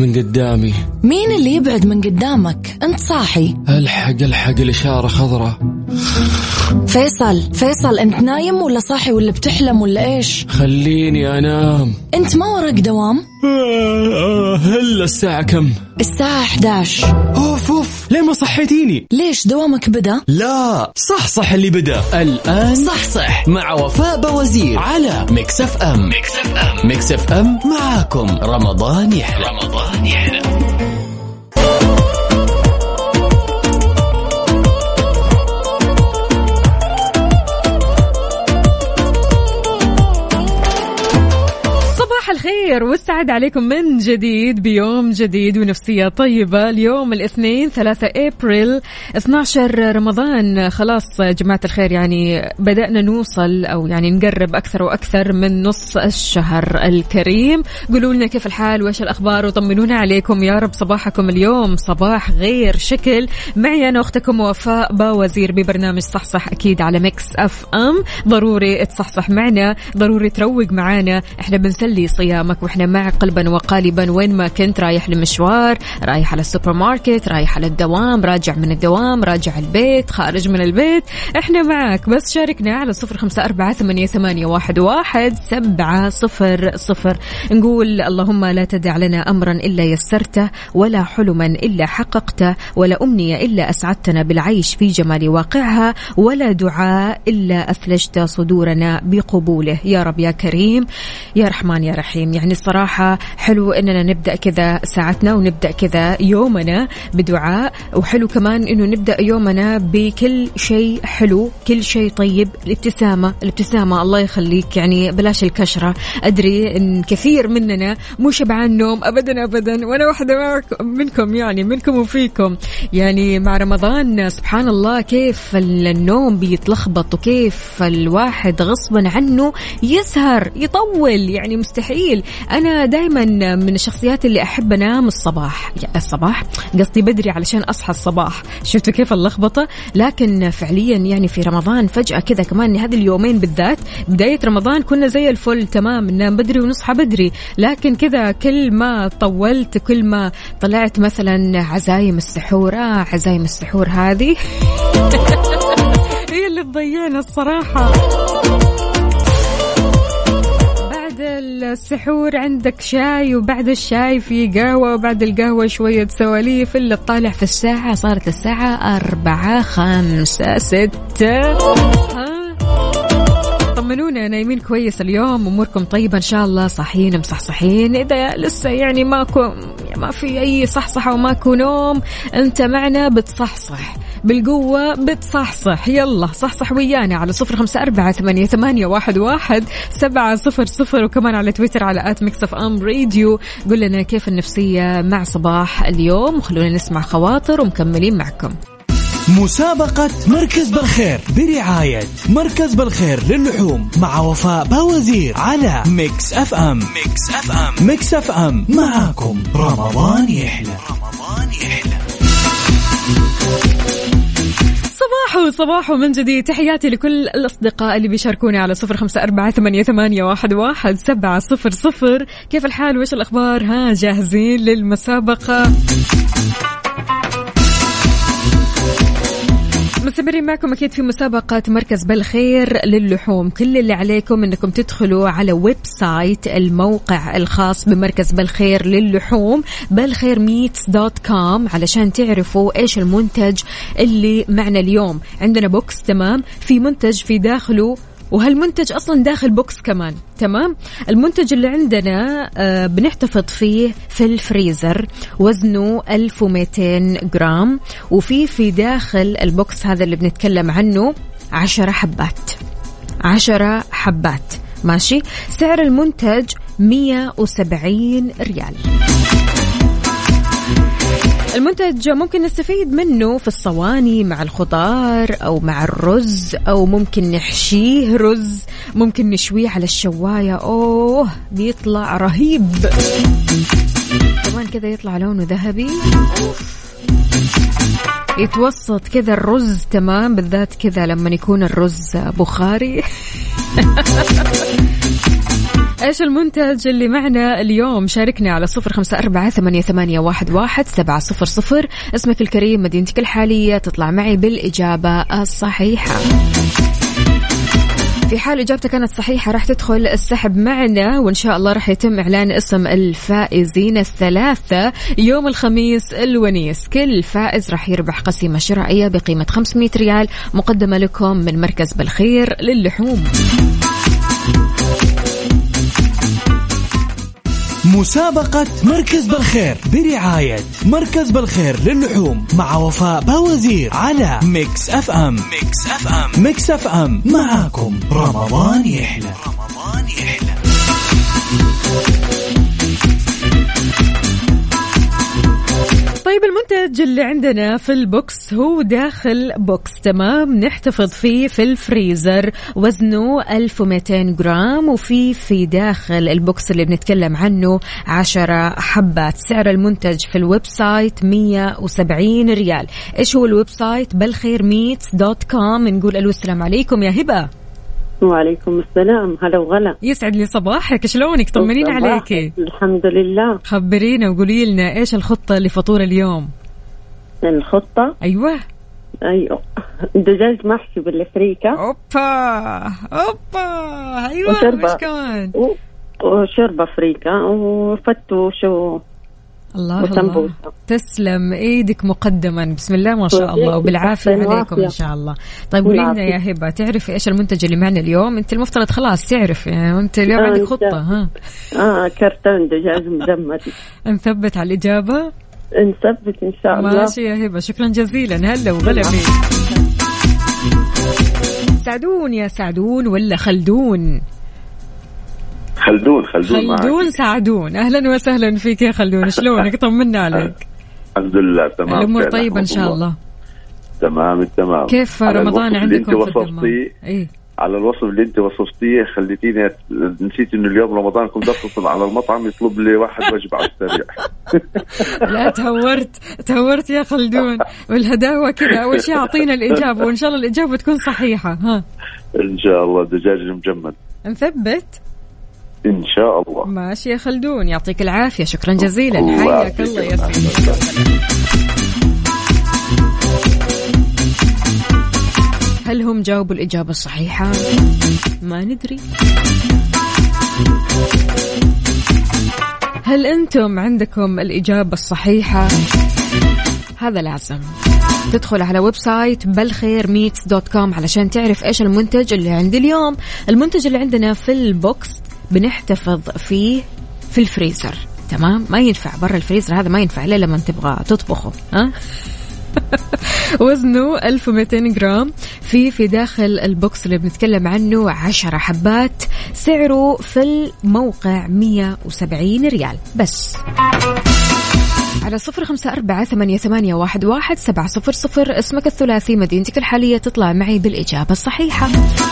من قدامي. مين اللي يبعد من قدامك؟ انت صاحي. الحق الحق الإشارة خضراء. فيصل فيصل انت نايم ولا صاحي ولا بتحلم ولا إيش؟ خليني أنام. انت ما وراك دوام. آه، هلا الساعة كم؟ الساعة 11 أوف أوف. ليه ما صحيتيني؟ ليش دوامك بدا؟ لا صح صح اللي بدا. الآن صح صح. مع وفاء باوزير على Mix FM. Mix FM. Mix FM معاكم. رمضان يحلى. رمضان يحلى. الخير والسعد عليكم من جديد بيوم جديد ونفسية طيبة. اليوم الاثنين 3 إبريل 12 رمضان. خلاص جماعة الخير يعني بدأنا نوصل أو يعني نقرب أكثر وأكثر من نص الشهر الكريم. قولوا لنا كيف الحال وإيش الأخبار؟ وطمنونا عليكم يا رب صباحكم اليوم. صباح غير شكل. معي أنا أختكم وفاء باوزير ببرنامج صحصح أكيد على Mix FM. ضروري تصحصح معنا ضروري تروق معانا. إحنا بنسلي صيامك وإحنا معك قلبا وقالبا وين ما كنت رايح لمشوار رايح على السوبر ماركت رايح على الدوام راجع من الدوام راجع البيت خارج من البيت إحنا معك. بس شاركنا على صفر خمسة أربعة ثمانية, ثمانية واحد, واحد سبعة صفر صفر. نقول اللهم لا تدع لنا أمرا إلا يسرته ولا حلما إلا حققته ولا أمنية إلا أسعدتنا بالعيش في جمال واقعها ولا دعاء إلا أفلجت صدورنا بقبوله. يا رب يا كريم يا رحمن يا رحيم. يعني الصراحة حلو إننا نبدأ كذا ساعتنا ونبدأ كذا يومنا بدعاء وحلو كمان إنه نبدأ يومنا بكل شيء حلو كل شيء طيب. الابتسامة الابتسامة الله يخليك يعني بلاش الكشرة. أدري إن كثير مننا مو شبعان نوم أبدا أبدا. وأنا واحدة منكم يعني منكم وفيكم. يعني مع رمضان سبحان الله كيف النوم بيتلخبط وكيف الواحد غصبا عنه يسهر يطول يعني مستحيل أنا دائما من الشخصيات اللي أحب أنام الصباح. يعني الصباح؟ قصدي بدري علشان أصحى الصباح. شفتوا كيف اللخبطة؟ لكن فعليا يعني في رمضان فجأة كذا كمان هذه اليومين بالذات بداية رمضان كنا زي الفل تمام ننام بدري ونصحى بدري. لكن كذا كل ما طولت كل ما طلعت مثلا عزايم السحور آه عزايم السحور هذه. هي اللي تضيعنا الصراحة. بعد السحور عندك شاي وبعد الشاي في قهوة وبعد القهوة شوية سواليف اللي تطالع في الساعة صارت الساعة أربعة خمسة ستة. طمنونا نايمين كويس اليوم أموركم طيبة إن شاء الله صاحيين مصحصحين. إذا لسه يعني ماكو ما في أي صحصحة وماكو نوم أنت معنا بتصحصح. بالقوة بتصحصح. يلا صحصح ويانا على صفر خمسة أربعة ثمانية, ثمانية واحد, واحد سبعة صفر صفر وكمان على تويتر على at Mix FM Radio. قول لنا كيف النفسية مع صباح اليوم وخلونا نسمع خواطر ومكملين معكم. مسابقة مركز بالخير برعاية مركز بالخير للحوم مع وفاء باوزير على Mix FM. Mix FM. Mix FM. معاكم. رمضان يحلى. رمضان يحلى. صباحو صباحو من جديد. تحياتي لكل الأصدقاء اللي بيشاركوني على صفر خمسة أربعة ثمانية, ثمانية واحد, واحد سبعة صفر صفر. كيف الحال؟ وإيش الأخبار؟ ها جاهزين للمسابقة. مستمرين معكم أكيد في مسابقة مركز بالخير للحوم. كل اللي عليكم أنكم تدخلوا على website الموقع الخاص بمركز بالخير للحوم Balkhair Meats dot com علشان تعرفوا إيش المنتج اللي معنا اليوم. عندنا box تمام؟ في منتج في داخله وهالمنتج أصلا داخل box كمان تمام؟ المنتج اللي عندنا آه بنحتفظ فيه في الفريزر وزنه 1200 جرام وفي في داخل ال box هذا اللي بنتكلم عنه 10 حبات. 10 حبات ماشي؟ سعر المنتج 170 ريال. المنتج ممكن نستفيد منه في الصواني مع الخضار أو مع الرز أو ممكن نحشيه رز ممكن نشويه على الشواية. أوه بيطلع رهيب. كمان كذا يطلع لونه ذهبي. يتوسط كذا الرز تمام بالذات كذا لما يكون الرز بخاري. إيش المنتج اللي معنا اليوم؟ شاركنا على صفر خمسة أربعة ثمانية, ثمانية واحد, واحد سبعة صفر صفر. اسمك الكريم مدينتك الحالية تطلع معي بالإجابة الصحيحة. في حال إجابتك كانت صحيحة راح تدخل السحب معنا وإن شاء الله راح يتم إعلان اسم الفائزين الثلاثة يوم الخميس الونيس. كل فائز راح يربح قسيمة شرائية بقيمة 500 ريال مقدمة لكم من مركز بالخير للحوم. مسابقة مركز بالخير برعاية مركز بالخير للحوم مع وفاء باوزير على Mix FM. Mix FM. Mix FM. معاكم. رمضان يحلى. رمضان يحلى. المنتج اللي عندنا في ال box هو داخل box تمام؟ نحتفظ فيه في الفريزر. وزنه 1200 جرام وفي في داخل ال box اللي بنتكلم عنه 10 حبات. سعر المنتج في ال website 170 ريال. إيش هو ال website؟ بالخير meats dot com. نقول ألو السلام عليكم يا هبة. وعليكم السلام. هلا وغلا. يسعد لي صباحك. شلونك؟ طمنيني عليكي. الحمد لله. خبرينا وقولي لنا إيش الخطة لفطور اليوم؟ الخطة. أيوه. أيوه. دجاج محشي بالفريكة أوبا. أوبا. أيوه. وشربة. وش كمان؟ و- وشوربة فريكة وفتوش و... الله الله. تسلم. إيدك مقدما. بسم الله ما شاء الله. وبالعافية. عليكم إن شاء الله. طيب قولي لنا يا هبة تعرفي إيش المنتج اللي معنا اليوم؟ أنت المفترض خلاص تعرفي يعني أنت اليوم آه، عندك خطة ها؟ آه كرتون دجاج مجمد نثبت على الإجابة. نثبت إن شاء الله. ماشي يا هبة شكرا جزيلا. هلا وغلا فيك. سعدون يا سعدون ولا خلدون؟ خلدون خلدون معك. خلدون سعدون. أهلا وسهلا فيك يا خلدون. شلونك؟ طمنا عليك. الحمد لله تمام. الأمور طيبة إن شاء الله. تمام التمام كيف رمضان عندكم في الدمام؟ إيه. على الوصف اللي انت وصفتيه خليتيني نسيت إنه اليوم رمضان كنت أتصل على المطعم يطلب لي واحد وجبة على السريع. لا تهورت تهورت يا خلدون. والهداوة كذا أول شيء أعطينا الإجابة وإن شاء الله الإجابة تكون صحيحة ها. إن شاء الله دجاج مجمد نثبت. إن شاء الله. ماشي يا خلدون يعطيك العافية شكرا جزيلا. حياك. الله يا سيدي. هل هم جاوبوا الإجابة الصحيحة؟ ما ندري. هل أنتم عندكم الإجابة الصحيحة؟ هذا لازم. تدخل على website بالخير meats dot com علشان تعرف إيش المنتج اللي عندي اليوم. المنتج اللي عندنا في ال box بنحتفظ فيه في الفريزر. تمام؟ ما ينفع برا الفريزر هذا ما ينفع إلا لما تبغى تطبخه. ها؟ وزنه 1200 جرام. في في داخل ال box اللي بنتكلم عنه 10 حبات. سعره في الموقع 170 ريال. بس. على صفر خمسة أربعة ثمانية, ثمانية واحد, واحد سبعة صفر صفر. اسمك الثلاثي مدينتك الحالية. تطلع معي بالإجابة الصحيحة.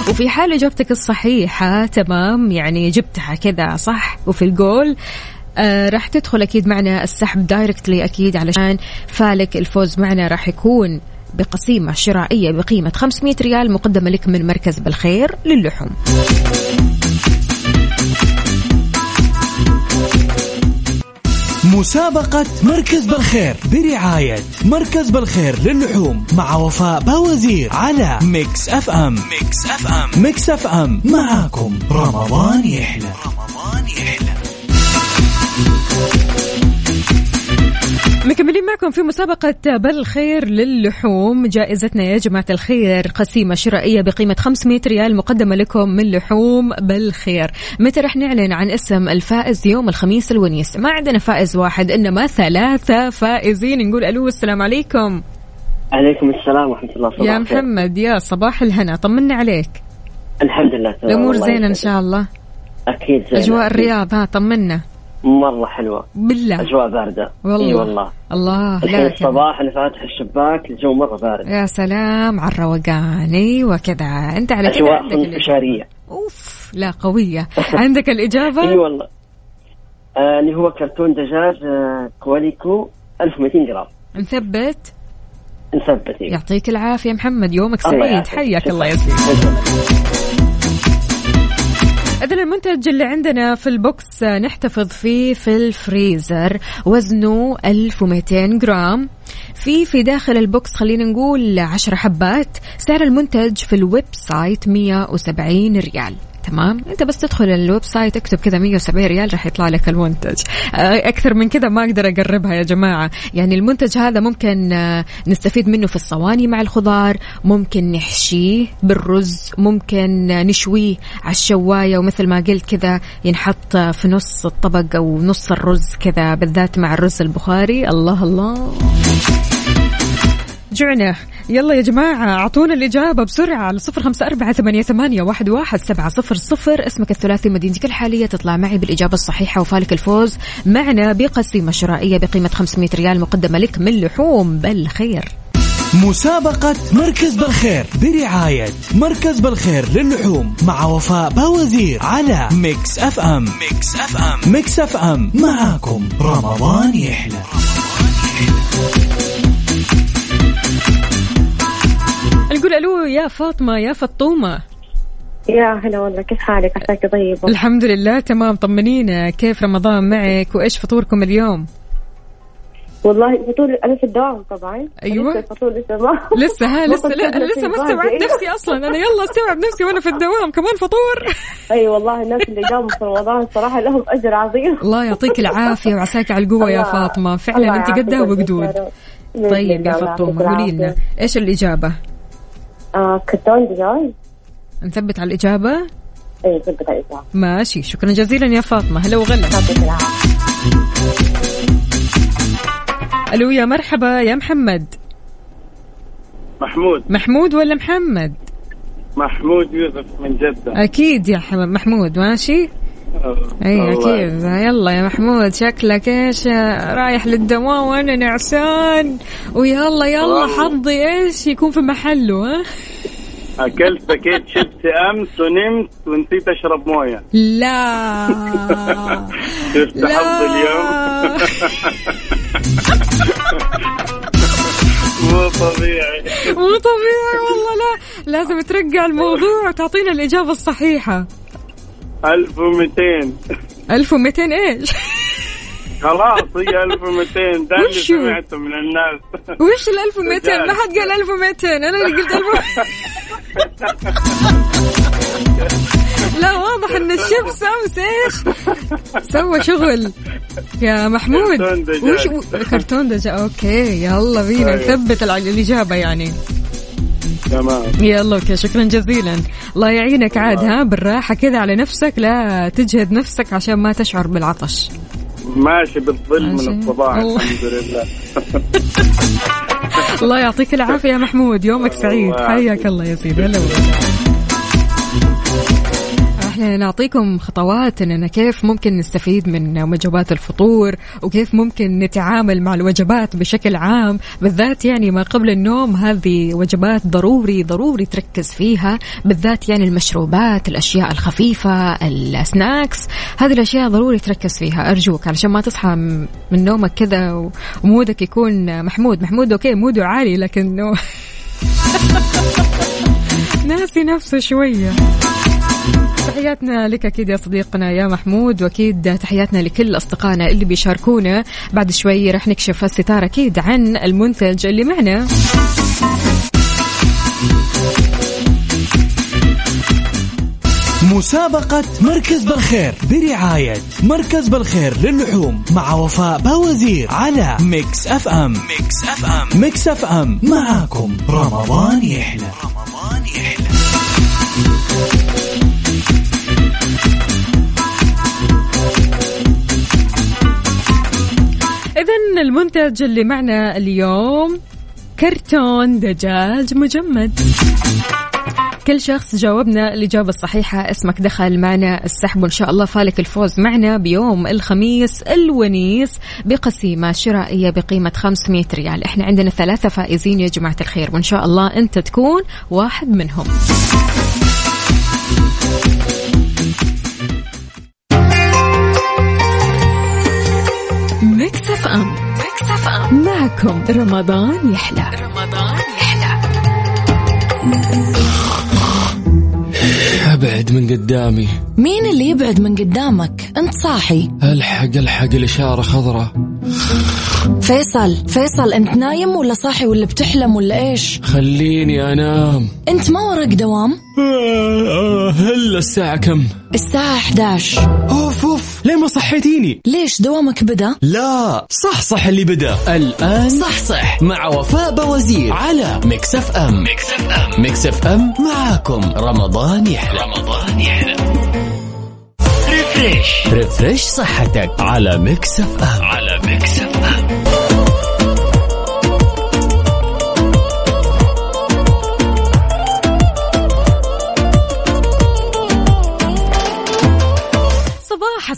وفي حال إجابتك الصحيحة تمام يعني جبتها كذا صح؟ وفي الجول. آه راح تدخل أكيد معنا السحب دايركتلي أكيد علشان فالك الفوز معنا راح يكون بقسيمة شرائية بقيمة 500 ريال مقدمة لك من مركز بالخير للحوم. مسابقة مركز بالخير برعاية مركز بالخير للحوم مع وفاء باوزير على Mix FM. Mix FM. Mix FM. معاكم. رمضان يحلى. رمضان يحلى. مكملين معكم في مسابقة بالخير للحوم. جائزتنا يا جماعة الخير قسيمة شرائية بقيمة 500 ريال مقدمة لكم من لحوم بالخير متى رح نعلن عن اسم الفائز يوم الخميس الونيس؟ ما عندنا فائز واحد إنما ثلاثة فائزين. نقول ألو السلام عليكم. عليكم السلام ورحمة الله وبركاته. يا محمد يا صباح الهنا. طمنا عليك. الحمد لله الأمور زينة إن. شاء الله. أكيد زينة أجواء. الرياض ها طمنا. مرة حلوة. بالله. أجواء باردة. والله إي والله. الله الحين. الصباح أنا فاتح الشباك الجو مرة بارد. يا سلام على الروقان. أيوه كذا. أنت على كذا أجواء. انتشارية. أوف لا قوية. عندك الإجابة؟ إي والله. آه، اللي هو كرتون دجاج آه، Qualiko 1200 جرام. مثبت؟ نثبت إيه. يعطيك العافية محمد. يومك سعيد. حياك. الله سيدي. إذا المنتج اللي عندنا في ال box نحتفظ فيه في الفريزر. وزنه 1200 جرام. في في داخل ال box خلينا نقول 10 حبات. سعر المنتج في ال website 170 ريال. تمام؟ انت بس تدخل ال website اكتب كذا 170 ريال راح يطلع لك المنتج. آه، أكثر من كذا ما أقدر أقربها يا جماعة. يعني المنتج هذا ممكن آه، نستفيد منه في الصواني مع الخضار ممكن نحشيه بالرز ممكن آه، نشويه على الشواية ومثل ما قلت كذا ينحط في نص الطبق أو نص الرز كذا بالذات مع الرز البخاري. الله الله. جعنا يلا يا جماعة أعطونا الإجابة بسرعة على صفر خمسة أربعة ثمانية, ثمانية واحد, واحد سبعة صفر صفر اسمك الثلاثي مدينتك الحالية تطلع معي بالإجابة الصحيحة وفالك الفوز. معنا بقسيمة شرائية بقيمة 500 ريال مقدمة لك من لحوم بالخير. مسابقة مركز بالخير برعاية مركز بالخير للحوم مع وفاء باوزير على Mix FM. Mix FM. Mix FM. معاكم. رمضان يحلى. نقول ألو يا فاطمة يا فطومة. يا هلا والله كيف حالك؟ عساك طيبة؟ الحمد لله تمام. طمنينا كيف رمضان معك؟ وإيش فطوركم اليوم؟ والله الفطور أنا في الدوام طبعا. أيوة. لسه الفطور لسه ما لسه ها؟ لسه لا لسه ما. استوعبت نفسي أصلا. أنا يلا استوعب نفسي وأنا في الدوام. كمان فطور. أي والله الناس اللي داوموا في رمضان صراحة لهم أجر عظيم. الله يعطيك العافية وعساك على القوة يا فاطمة. فعلا انت قدها وقدود. طيب يا فطومة قولي لنا. إيش الإجابة؟ آه كرتون دجاج نثبت على الإجابة؟ اي ثبت على الإجابة. ماشي شكرا جزيلا يا فاطمة. هلا وغلا. ألو يا مرحبا. يا محمد. محمود. محمود ولا محمد؟ محمود يوسف من جدة. أكيد يا حم- محمود. ماشي. اي أكيد. يلا يا محمود شكلك إيش؟ رايح للدوام وأنا نعسان ويلا يلا. حظي إيش يكون في محله ها؟ أكلت باكيت شيبسي أمس ونمت ونسيت أشرب موية. لا. شفت حظي اليوم. مو طبيعي. مو طبيعي والله لا. لازم ترجع الموضوع وتعطينا الإجابة الصحيحة. 1200 1200 إيش؟ خلاص هي 1200 ده اللي؟ سمعته من الناس. وش ال 1200 ما حد قال 1200 أنا اللي قلت 1000 لا واضح إن الشيبس امس إيش؟ سوى شغل. يا محمود. كرتون دجاج. وش كرتون دجاج. okay يلا بينا. أيوة. نثبت الإجابة يعني. تمام. يلا okay شكرا جزيلا. الله يعينك عاد ها بالراحة كذا على نفسك لا تجهد نفسك عشان ما تشعر بالعطش. ماشي بالظل. من الصباح. الحمد لله. الله يعطيك العافية يا محمود يومك سعيد. حياك الله يا سيدي. هلا. إحنا نعطيكم خطوات اننا كيف ممكن نستفيد من وجبات الفطور وكيف ممكن نتعامل مع الوجبات بشكل عام بالذات يعني ما قبل النوم هذه وجبات ضروري ضروري تركز فيها بالذات يعني المشروبات الأشياء الخفيفة السناكس هذه الأشياء ضروري تركز فيها. أرجوك علشان ما تصحى من نومك كذا و mood ك يكون محمود. محمود okay mood ه عالي لكنه ناسي نفسه شوية. تحياتنا لك أكيد يا صديقنا يا محمود وأكيد تحياتنا لكل أصدقائنا اللي بيشاركونا. بعد شوي رح نكشف الستار أكيد عن المنتج اللي معنا. مسابقة مركز بالخير برعاية مركز بالخير للحوم مع وفاء باوزير على Mix FM. Mix FM. Mix FM. معاكم. رمضان يحلى رمضان يحلى. المنتج اللي معنا اليوم كرتون دجاج مجمد. كل شخص جاوبنا الإجابة الصحيحة اسمك دخل معنا السحب وإن شاء الله فالك الفوز معنا بيوم الخميس الونيس بقسيمة شرائية بقيمة 500 ريال. إحنا عندنا ثلاثة فائزين يا جماعة الخير وإن شاء الله أنت تكون واحد منهم. Mix F معكم. رمضان يحلى. رمضان يحلى أبعد من قدامي. مين اللي يبعد من قدامك؟ أنت صاحي. ألحق ألحق الإشارة خضراء. فيصل فيصل أنت نايم ولا صاحي ولا بتحلم ولا إيش؟ خليني أنام. أنت ما وراك دوام؟ آه، آه، هلا الساعة كم؟ الساعة 11 اوف اوف ليه ما صحيتيني؟ ليش دوامك بدا؟ لا صح صح إلا بدا. الآن صح صح. مع وفاء باوزير على Mix FM. Mix FM. Mix FM معاكم. رمضان يحلى. رمضان يحلى. Refresh. Refresh صحتك على Mix FM. على Mix F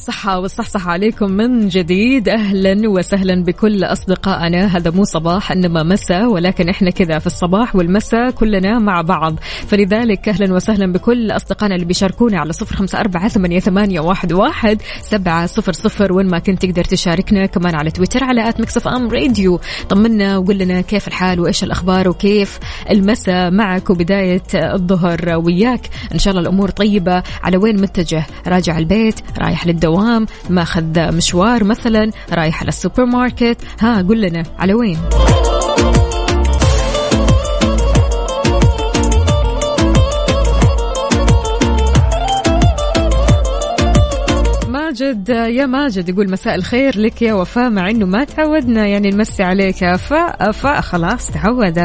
الصحة والصحصحة عليكم من جديد. أهلا وسهلا بكل أصدقائنا. هذا مو صباح إنما مساء ولكن إحنا كذا في الصباح والمساء كلنا مع بعض. فلذلك أهلا وسهلا بكل أصدقائنا اللي بيشاركونا على صفر خمسة أربعة ثمانية, واحد, واحد. سبعة صفر صفر وين ما كنت تقدر تشاركنا. كمان على تويتر على at Mix FM Radio. طمنا وقول لنا كيف الحال وإيش الأخبار وكيف المساء معك وبداية الظهر وياك. إن شاء الله الأمور طيبة. على وين متجه؟ راجع البيت رايح للدوام. ماخذ مشوار مثلا رايح على السوبر ماركت ها قول لنا على وين؟ ماجد يا ماجد يقول مساء الخير لك يا وفاء مع إنه ما تعودنا يعني نمسي عليك. فاء خلاص تعود؟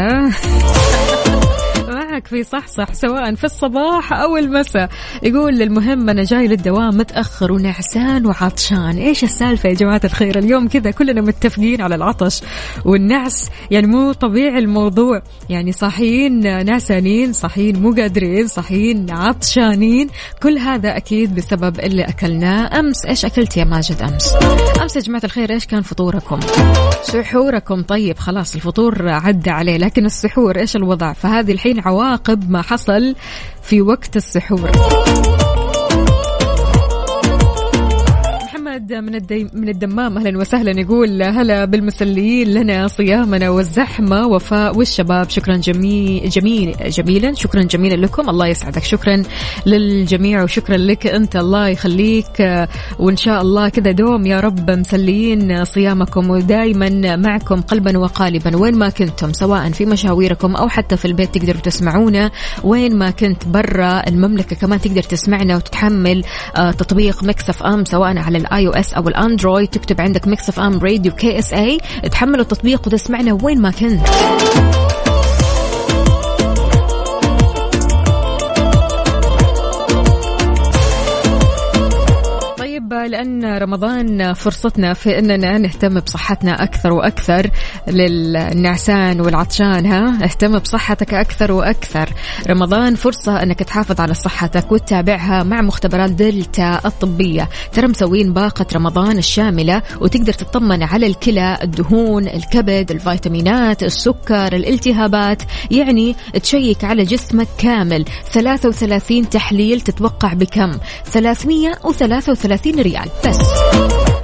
معك في صحصح سواء في الصباح أو المساء. يقول المهم أنا جاي للدوام متأخر ونعسان وعطشان. إيش السالفة يا جماعة الخير؟ اليوم كذا كلنا متفقين على العطش والنعس. يعني مو طبيعي الموضوع. يعني صاحيين نعسانين صاحيين مو قادرين صاحيين عطشانين. كل هذا أكيد بسبب اللي أكلناه أمس. إيش أكلت يا ماجد أمس؟ أمس يا جماعة الخير إيش كان فطوركم؟ سحوركم. طيب خلاص الفطور عدى عليه لكن السحور إيش الوضع؟ فهذه الحين عواقب ما حصل في وقت السحور. محمد من الدي... من الدمام. أهلا وسهلا يقول هلا بالمسليين لنا صيامنا والزحمة وفاء والشباب. شكرا جميل جميل جميلا. شكرا جميلا لكم. الله يسعدك. شكرا للجميع وشكرا لك أنت. الله يخليك. وإن شاء الله كذا دوم. يا رب مسليين صيامكم ودائما معكم قلبا وقالبا. وين ما كنتم سواء في مشاويركم أو حتى في البيت تقدروا تسمعونا. وين ما كنت برا المملكة كمان تقدر تسمعنا وتتحمل آه، تطبيق Mix FM سواء على ال iOS أو ال Android تكتب عندك Mix FM Radio KSA تحملوا التطبيق وتسمعنا وين ما كنت. طيب لأن رمضان فرصتنا في أننا نهتم بصحتنا أكثر وأكثر للنعسان والعطشان ها؟ اهتم بصحتك أكثر وأكثر. رمضان فرصة أنك تحافظ على صحتك وتتابعها مع مختبرات دلتا الطبية. ترى مسوين باقة رمضان الشاملة وتقدر تطمن على الكلى الدهون الكبد الفيتامينات السكر الالتهابات. يعني تشيك على جسمك كامل. 33 تحليل تتوقع بكم؟ 333 ريال. بس.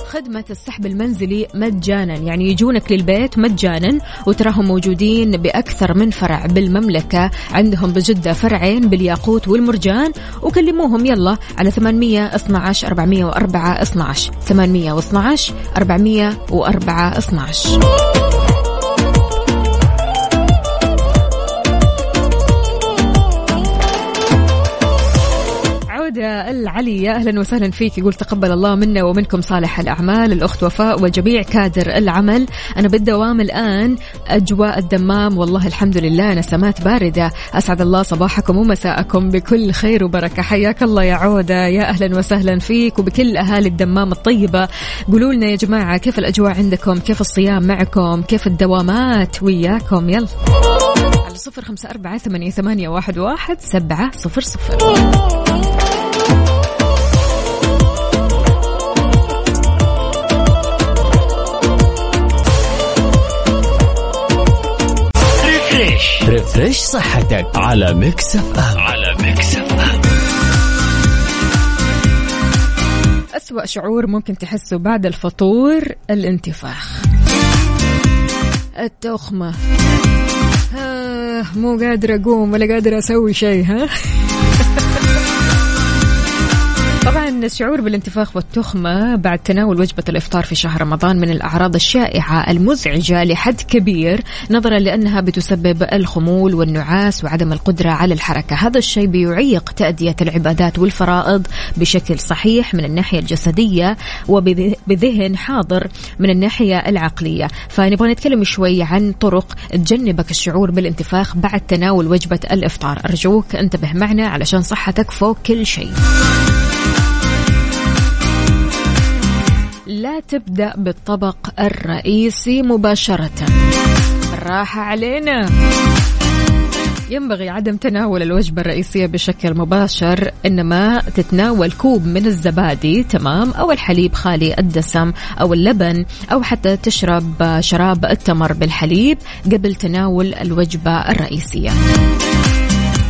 خدمة السحب المنزلي مجانا. يعني يجونك للبيت مجانا وتراهم موجودين بأكثر من فرع بالمملكة. عندهم بجدة فرعين بالياقوت والمرجان وكلموهم يلا على 812 404 12 812 404 12 عودة العلي يا أهلا وسهلا فيك. يقول تقبل الله منا ومنكم صالح الأعمال الأخت وفاء وجميع كادر العمل. أنا بالدوام الآن أجواء الدمام. والله الحمد لله نسمات باردة. أسعد الله صباحكم ومساءكم بكل خير وبركة. حياك الله يا عودة. يا أهلا وسهلا فيك وبكل أهالي الدمام الطيبة. قولوا لنا يا جماعة كيف الأجواء عندكم؟ كيف الصيام معكم؟ كيف الدوامات؟ وياكم. يلا. على صفر خمسة أربعة ثمانية, ثمانية واحد, واحد سبعة صفر صفر. Refresh Refresh صحتك على Mix FM. على Mix FM. أسوأ شعور ممكن تحسه بعد الفطور الانتفاخ. التخمة. آه مو قادرة أقوم ولا قادرة أسوي شيء ها؟ الشعور بالانتفاخ والتخمة بعد تناول وجبة الإفطار في شهر رمضان من الأعراض الشائعة المزعجة لحد كبير نظرا لأنها بتسبب الخمول والنعاس وعدم القدرة على الحركة. هذا الشيء بيعيق تأدية العبادات والفرائض بشكل صحيح من الناحية الجسدية وبذهن حاضر من الناحية العقلية. فنبغى نتكلم شوي عن طرق تجنبك الشعور بالانتفاخ بعد تناول وجبة الإفطار. أرجوك انتبه معنا علشان صحتك فوق كل شيء. لا تبدأ بالطبق الرئيسي مباشرة. بالراحة علينا. ينبغي عدم تناول الوجبة الرئيسية بشكل مباشر إنما تتناول كوب من الزبادي تمام أو الحليب خالي الدسم أو اللبن أو حتى تشرب شراب التمر بالحليب قبل تناول الوجبة الرئيسية.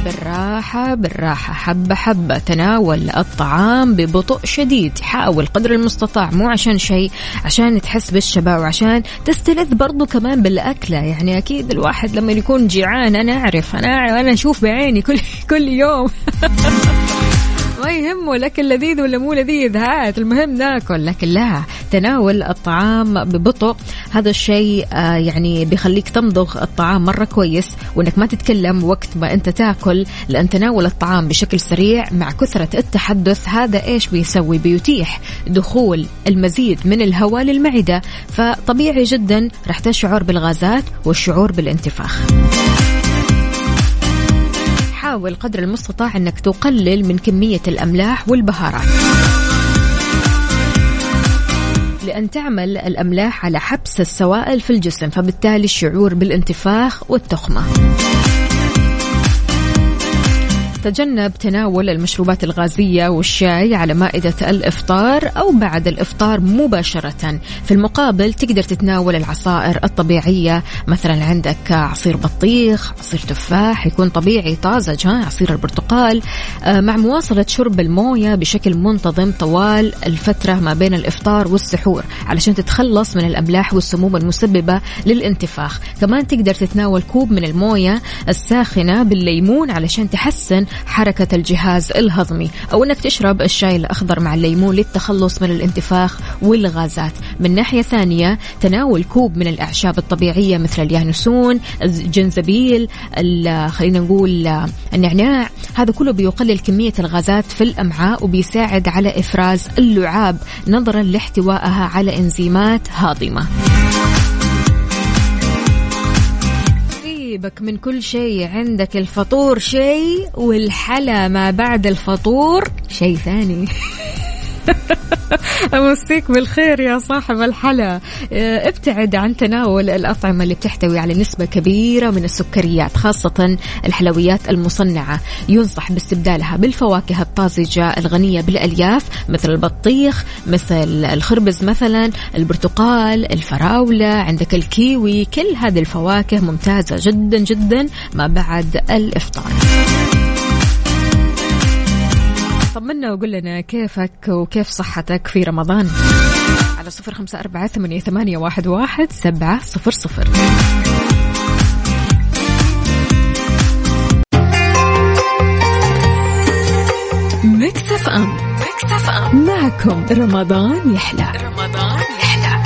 بالراحة بالراحة حبة حبة. تناول الطعام ببطء شديد. حاول قدر المستطاع مو عشان شيء عشان تحس بالشبع وعشان تستلذ برضو كمان بالأكلة. يعني أكيد الواحد لما يكون جيعان أنا أعرف أنا أنا أشوف بعيني كل كل يوم. ما يهمه الاكل لذيذ ولا مو لذيذ هات المهم ناكل لكن لا تناول الطعام ببطء. هذا الشيء آه يعني بيخليك تمضغ الطعام مرة كويس وإنك ما تتكلم وقت ما أنت تاكل لأن تناول الطعام بشكل سريع مع كثرة التحدث هذا إيش بيسوي؟ بيتيح دخول المزيد من الهواء للمعدة. فطبيعي جدا راح تشعر بالغازات والشعور بالانتفاخ. حاول قدر المستطاع أنك تقلل من كمية الأملاح والبهارات. لأن تعمل الأملاح على حبس السوائل في الجسم فبالتالي الشعور بالانتفاخ والتخمة. تجنب تناول المشروبات الغازية والشاي على مائدة الإفطار أو بعد الإفطار مباشرة. في المقابل تقدر تتناول العصائر الطبيعية مثلا عندك عصير بطيخ عصير تفاح يكون طبيعي طازج ها عصير البرتقال آه، مع مواصلة شرب الموية بشكل منتظم طوال الفترة ما بين الإفطار والسحور علشان تتخلص من الأملاح والسموم المسببة للانتفاخ. كمان تقدر تتناول كوب من الموية الساخنة بالليمون علشان تحسن حركة الجهاز الهضمي أو أنك تشرب الشاي الأخضر مع الليمون للتخلص من الانتفاخ والغازات. من ناحية ثانية تناول كوب من الأعشاب الطبيعية مثل اليانسون الجنزبيل خلينا نقول النعناع. هذا كله بيقلل كمية الغازات في الأمعاء وبيساعد على إفراز اللعاب نظرا لاحتوائها على إنزيمات هاضمة. سيبك من كل شيء. عندك الفطور شيء والحلا ما بعد الفطور شيء ثاني. أمسيك بالخير يا صاحب الحلا. آه، ابتعد عن تناول الأطعمة اللي بتحتوي على نسبة كبيرة من السكريات خاصة الحلويات المصنعة. ينصح باستبدالها بالفواكه الطازجة الغنية بالألياف مثل البطيخ مثل الخربز مثلا البرتقال الفراولة عندك الكيوي. كل هذه الفواكه ممتازة جدا جدا ما بعد الإفطار. طمنا وقول لنا كيفك وكيف صحتك في رمضان. على صفر خمسة أربعة ثمانية, واحد, واحد سبعة صفر صفر. M Mix FM معكم رمضان يحلى. رمضان يحلى.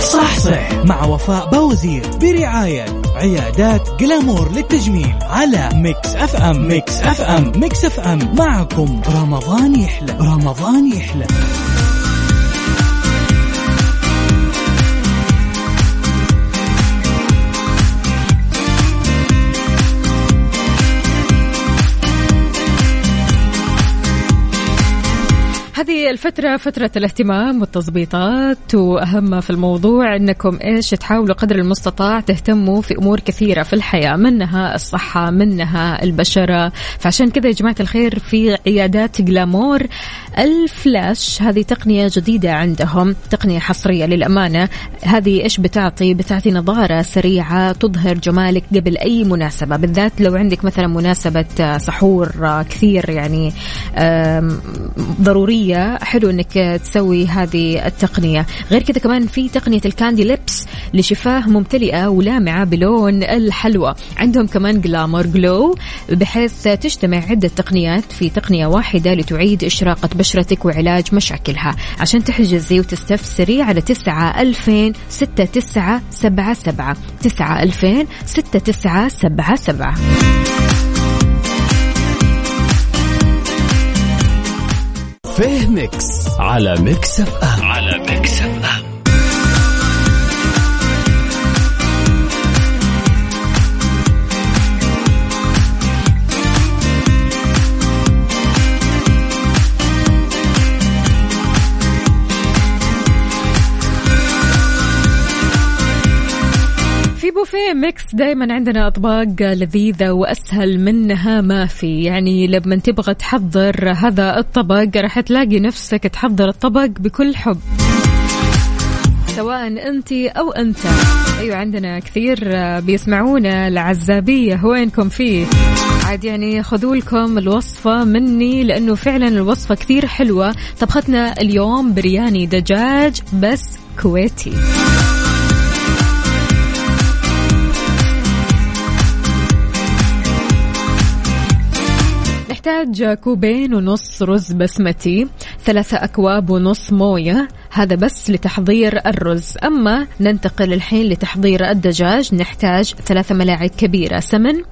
صح صح مع وفاء باوزير برعاية عيادات Glamour للتجميل على Mix FM. Mix FM. Mix FM. معكم رمضان يحلى. رمضان يحلى. هذه الفترة فترة الاهتمام والتظبيطات وأهم في الموضوع أنكم إيش تحاولوا قدر المستطاع تهتموا في أمور كثيرة في الحياة منها الصحة منها البشرة. فعشان كذا يا جماعة الخير في عيادات جلامور الفلاش هذه تقنية جديدة عندهم تقنية حصرية للأمانة. هذه إيش بتعطي؟ بتعطي نظارة سريعة تظهر جمالك قبل أي مناسبة بالذات لو عندك مثلا مناسبة سحور كثير يعني ضرورية. الشتوية حلو إنك تسوي هذه التقنية. غير كذا كمان في تقنية الكاندي ليبس لشفاه ممتلئة ولامعة بلون الحلوى. عندهم كمان جلامور جلو بحيث تجتمع عدة تقنيات في تقنية واحدة لتعيد إشراقة بشرتك وعلاج مشاكلها. عشان تحجزي وتستفسري على تسعة ألفين ستة تسعة سبعة سبعة. تسعة ألفين ستة تسعة سبعة سبعة. فيه Mix على Mix FM. على Mix FM. في Mix دائما عندنا أطباق لذيذة وأسهل منها ما في. يعني لما تبغى تحضر هذا الطبق راح تلاقي نفسك تحضر الطبق بكل حب. سواء أنت أو أنت. أيوه عندنا كثير بيسمعونا. العزابية وينكم فيه؟ عاد يعني خذوا لكم الوصفة مني لأنه فعلا الوصفة كثير حلوة. طبختنا اليوم برياني دجاج بس كويتي. نحتاج كوبين ونص رز بسمتي ثلاثة أكواب ونص موية هذا بس لتحضير الرز. أما ننتقل الحين لتحضير الدجاج نحتاج ثلاثة ملاعق كبيرة سمن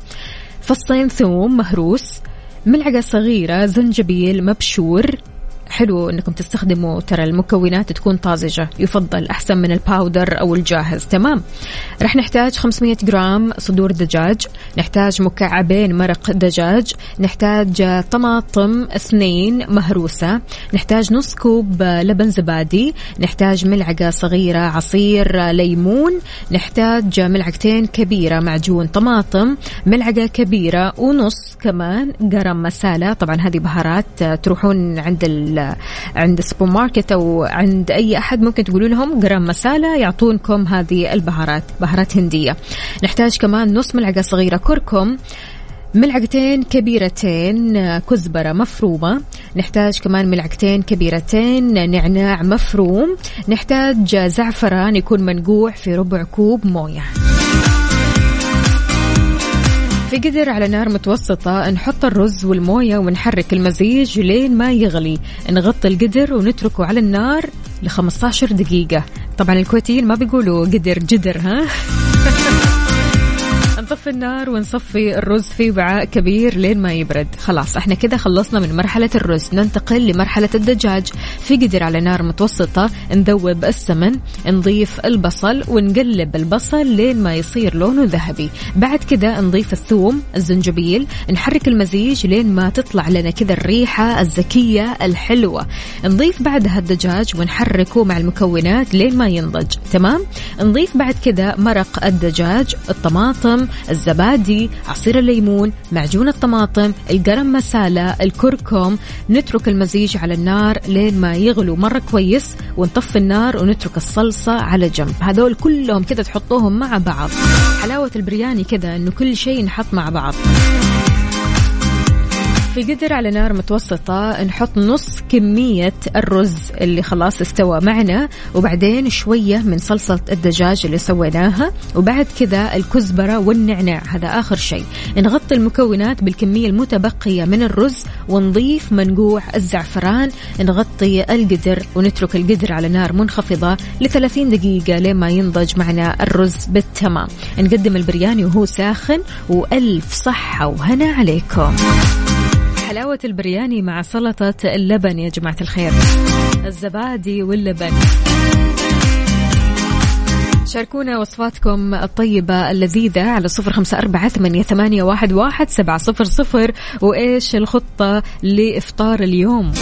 فصين ثوم مهروس ملعقة صغيرة زنجبيل مبشور حلو انكم تستخدموا ترى المكونات تكون طازجة يفضل أحسن من ال powder أو الجاهز. تمام. راح نحتاج 500 جرام صدور دجاج نحتاج مكعبين مرق دجاج نحتاج طماطم اثنين مهروسة نحتاج نص كوب لبن زبادي نحتاج ملعقة صغيرة عصير ليمون نحتاج ملعقتين كبيرة معجون طماطم ملعقة كبيرة ونص كمان قرم مسالة طبعا هذه بهارات تروحون عند عند السوبر ماركت أو عند أي أحد ممكن تقولوا لهم جرام مسالة يعطونكم هذه البهارات بهارات هندية. نحتاج كمان نص ملعقة صغيرة كركم ملعقتين كبيرتين كزبرة مفرومة نحتاج كمان ملعقتين كبيرتين نعناع مفروم نحتاج زعفران يكون منقوع في ربع كوب موية. في قدر على نار متوسطة نحط الرز والموية ونحرك المزيج لين ما يغلي. نغطي القدر ونتركه على النار ل 15 دقيقة. طبعا الكويتيين ما بيقولوا قدر جدر ها؟ نطفي النار ونصفي الرز في وعاء كبير لين ما يبرد. خلاص إحنا كده خلصنا من مرحلة الرز. ننتقل لمرحلة الدجاج. في قدر على نار متوسطة نذوب السمن نضيف البصل ونقلب البصل لين ما يصير لونه ذهبي. بعد كده نضيف الثوم الزنجبيل نحرك المزيج لين ما تطلع لنا كده الريحة الزكية الحلوة. نضيف بعدها الدجاج ونحركه مع المكونات لين ما ينضج. تمام؟ نضيف بعد كده مرق الدجاج الطماطم الزبادي عصير الليمون معجون الطماطم القرم مسالة الكركم. نترك المزيج على النار لين ما يغلو مرة كويس ونطفي النار ونترك الصلصة على جنب. هذول كلهم كذا تحطوهم مع بعض. حلاوة البرياني كذا إنه كل شيء ينحط مع بعض. في قدر على نار متوسطة نحط نص كمية الرز اللي خلاص استوى معنا وبعدين شوية من صلصة الدجاج اللي سويناها وبعد كذا الكزبرة والنعناع هذا آخر شيء. نغطي المكونات بالكمية المتبقية من الرز ونضيف منقوع الزعفران نغطي القدر ونترك القدر على نار منخفضة ل 30 دقيقة لما ينضج معنا الرز بالتمام. نقدم البرياني وهو ساخن وألف صحة وهنا عليكم. حلاوة البرياني مع سلطة اللبن يا جماعة الخير. الزبادي واللبن. شاركونا وصفاتكم الطيبة اللذيذة على صفر خمسة أربعة ثمانية واحد سبعة صفر صفر. وإيش الخطة لإفطار اليوم؟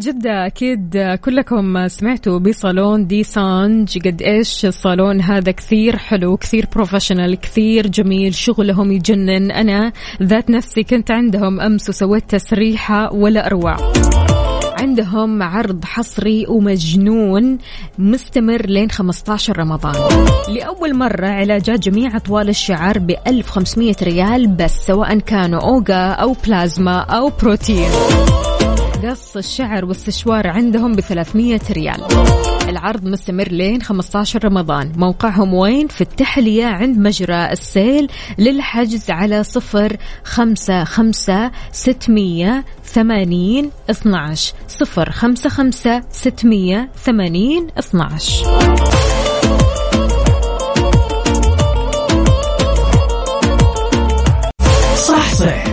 جدة أكيد كلكم سمعتوا بصالون Dessange. قد إيش الصالون هذا كثير حلو كثير professional كثير جميل شغلهم يجنن. أنا ذات نفسي كنت عندهم أمس وسويت تسريحة ولا أروع. عندهم عرض حصري ومجنون مستمر لين 15 رمضان. لأول مرة علاجات جميع أطوال الشعر ب 1500 ريال بس سواء كانوا أوغا أو بلازما أو بروتين. قص الشعر والاستشوار عندهم ب 300 ريال. العرض مستمر لين 15 رمضان. موقعهم وين؟ في التحلية عند مجرى السيل للحجز على صفر خمسة خمسة ستمية ثمانين اثناش. صفر خمسة خمسة ستمية ثمانين اثناش.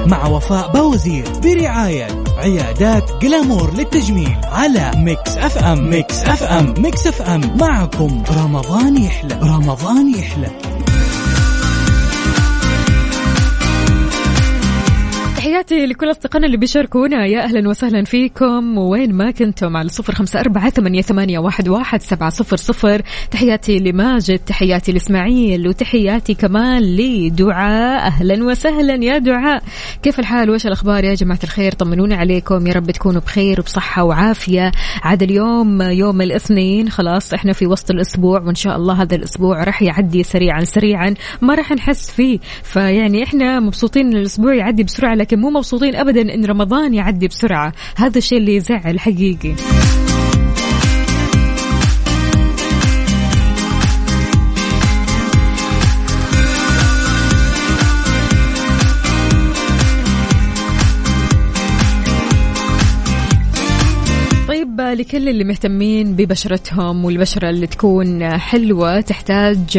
مع وفاء باوزير برعاية عيادات Glamour للتجميل على Mix FM. Mix FM. Mix FM. معكم رمضان يحلى. رمضان يحلى. تحياتي لكل أصدقائنا اللي بيشاركونا. يا أهلا وسهلا فيكم. وين ما كنتم؟ على صفر خمسة أربعة ثمانية, واحد, واحد سبعة صفر صفر. تحياتي لماجد تحياتي لإسماعيل وتحياتي كمان لدعاء. أهلا وسهلا يا دعاء. كيف الحال؟ وش الأخبار يا جماعة الخير؟ طمنوني عليكم. يا رب تكونوا بخير وبصحة وعافية. عاد اليوم يوم الاثنين. خلاص إحنا في وسط الأسبوع وإن شاء الله هذا الأسبوع راح يعدي سريعا سريعا. ما راح نحس فيه. فيعني إحنا مبسوطين الأسبوع يعدي بسرعة لكن مو مبسوطين ابدا إن رمضان يعدي بسرعة. هذا الشيء اللي يزعل حقيقي. لكل اللي مهتمين ببشرتهم والبشرة اللي تكون حلوة تحتاج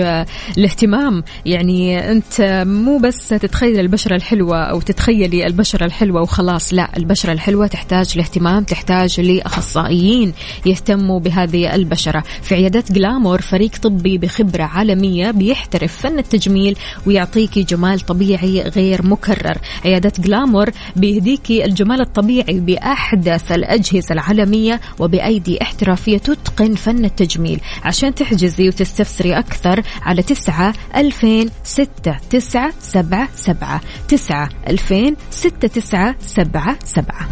الاهتمام. يعني أنت مو بس تتخيل البشرة الحلوة أو تتخيلي البشرة الحلوة وخلاص لا البشرة الحلوة تحتاج الاهتمام تحتاج لأخصائيين يهتموا بهذه البشرة. في عيادات جلامور فريق طبي بخبرة عالمية بيحترف فن التجميل ويعطيكي جمال طبيعي غير مكرر. عيادات جلامور بيهديكي الجمال الطبيعي بأحدث الأجهزة العالمية وبأيدي احترافية تتقن فن التجميل عشان تحجزي وتستفسري أكثر على تسعة ألفين ستة تسعة سبعة سبعة تسعة ألفين ستة تسعة سبعة سبعة.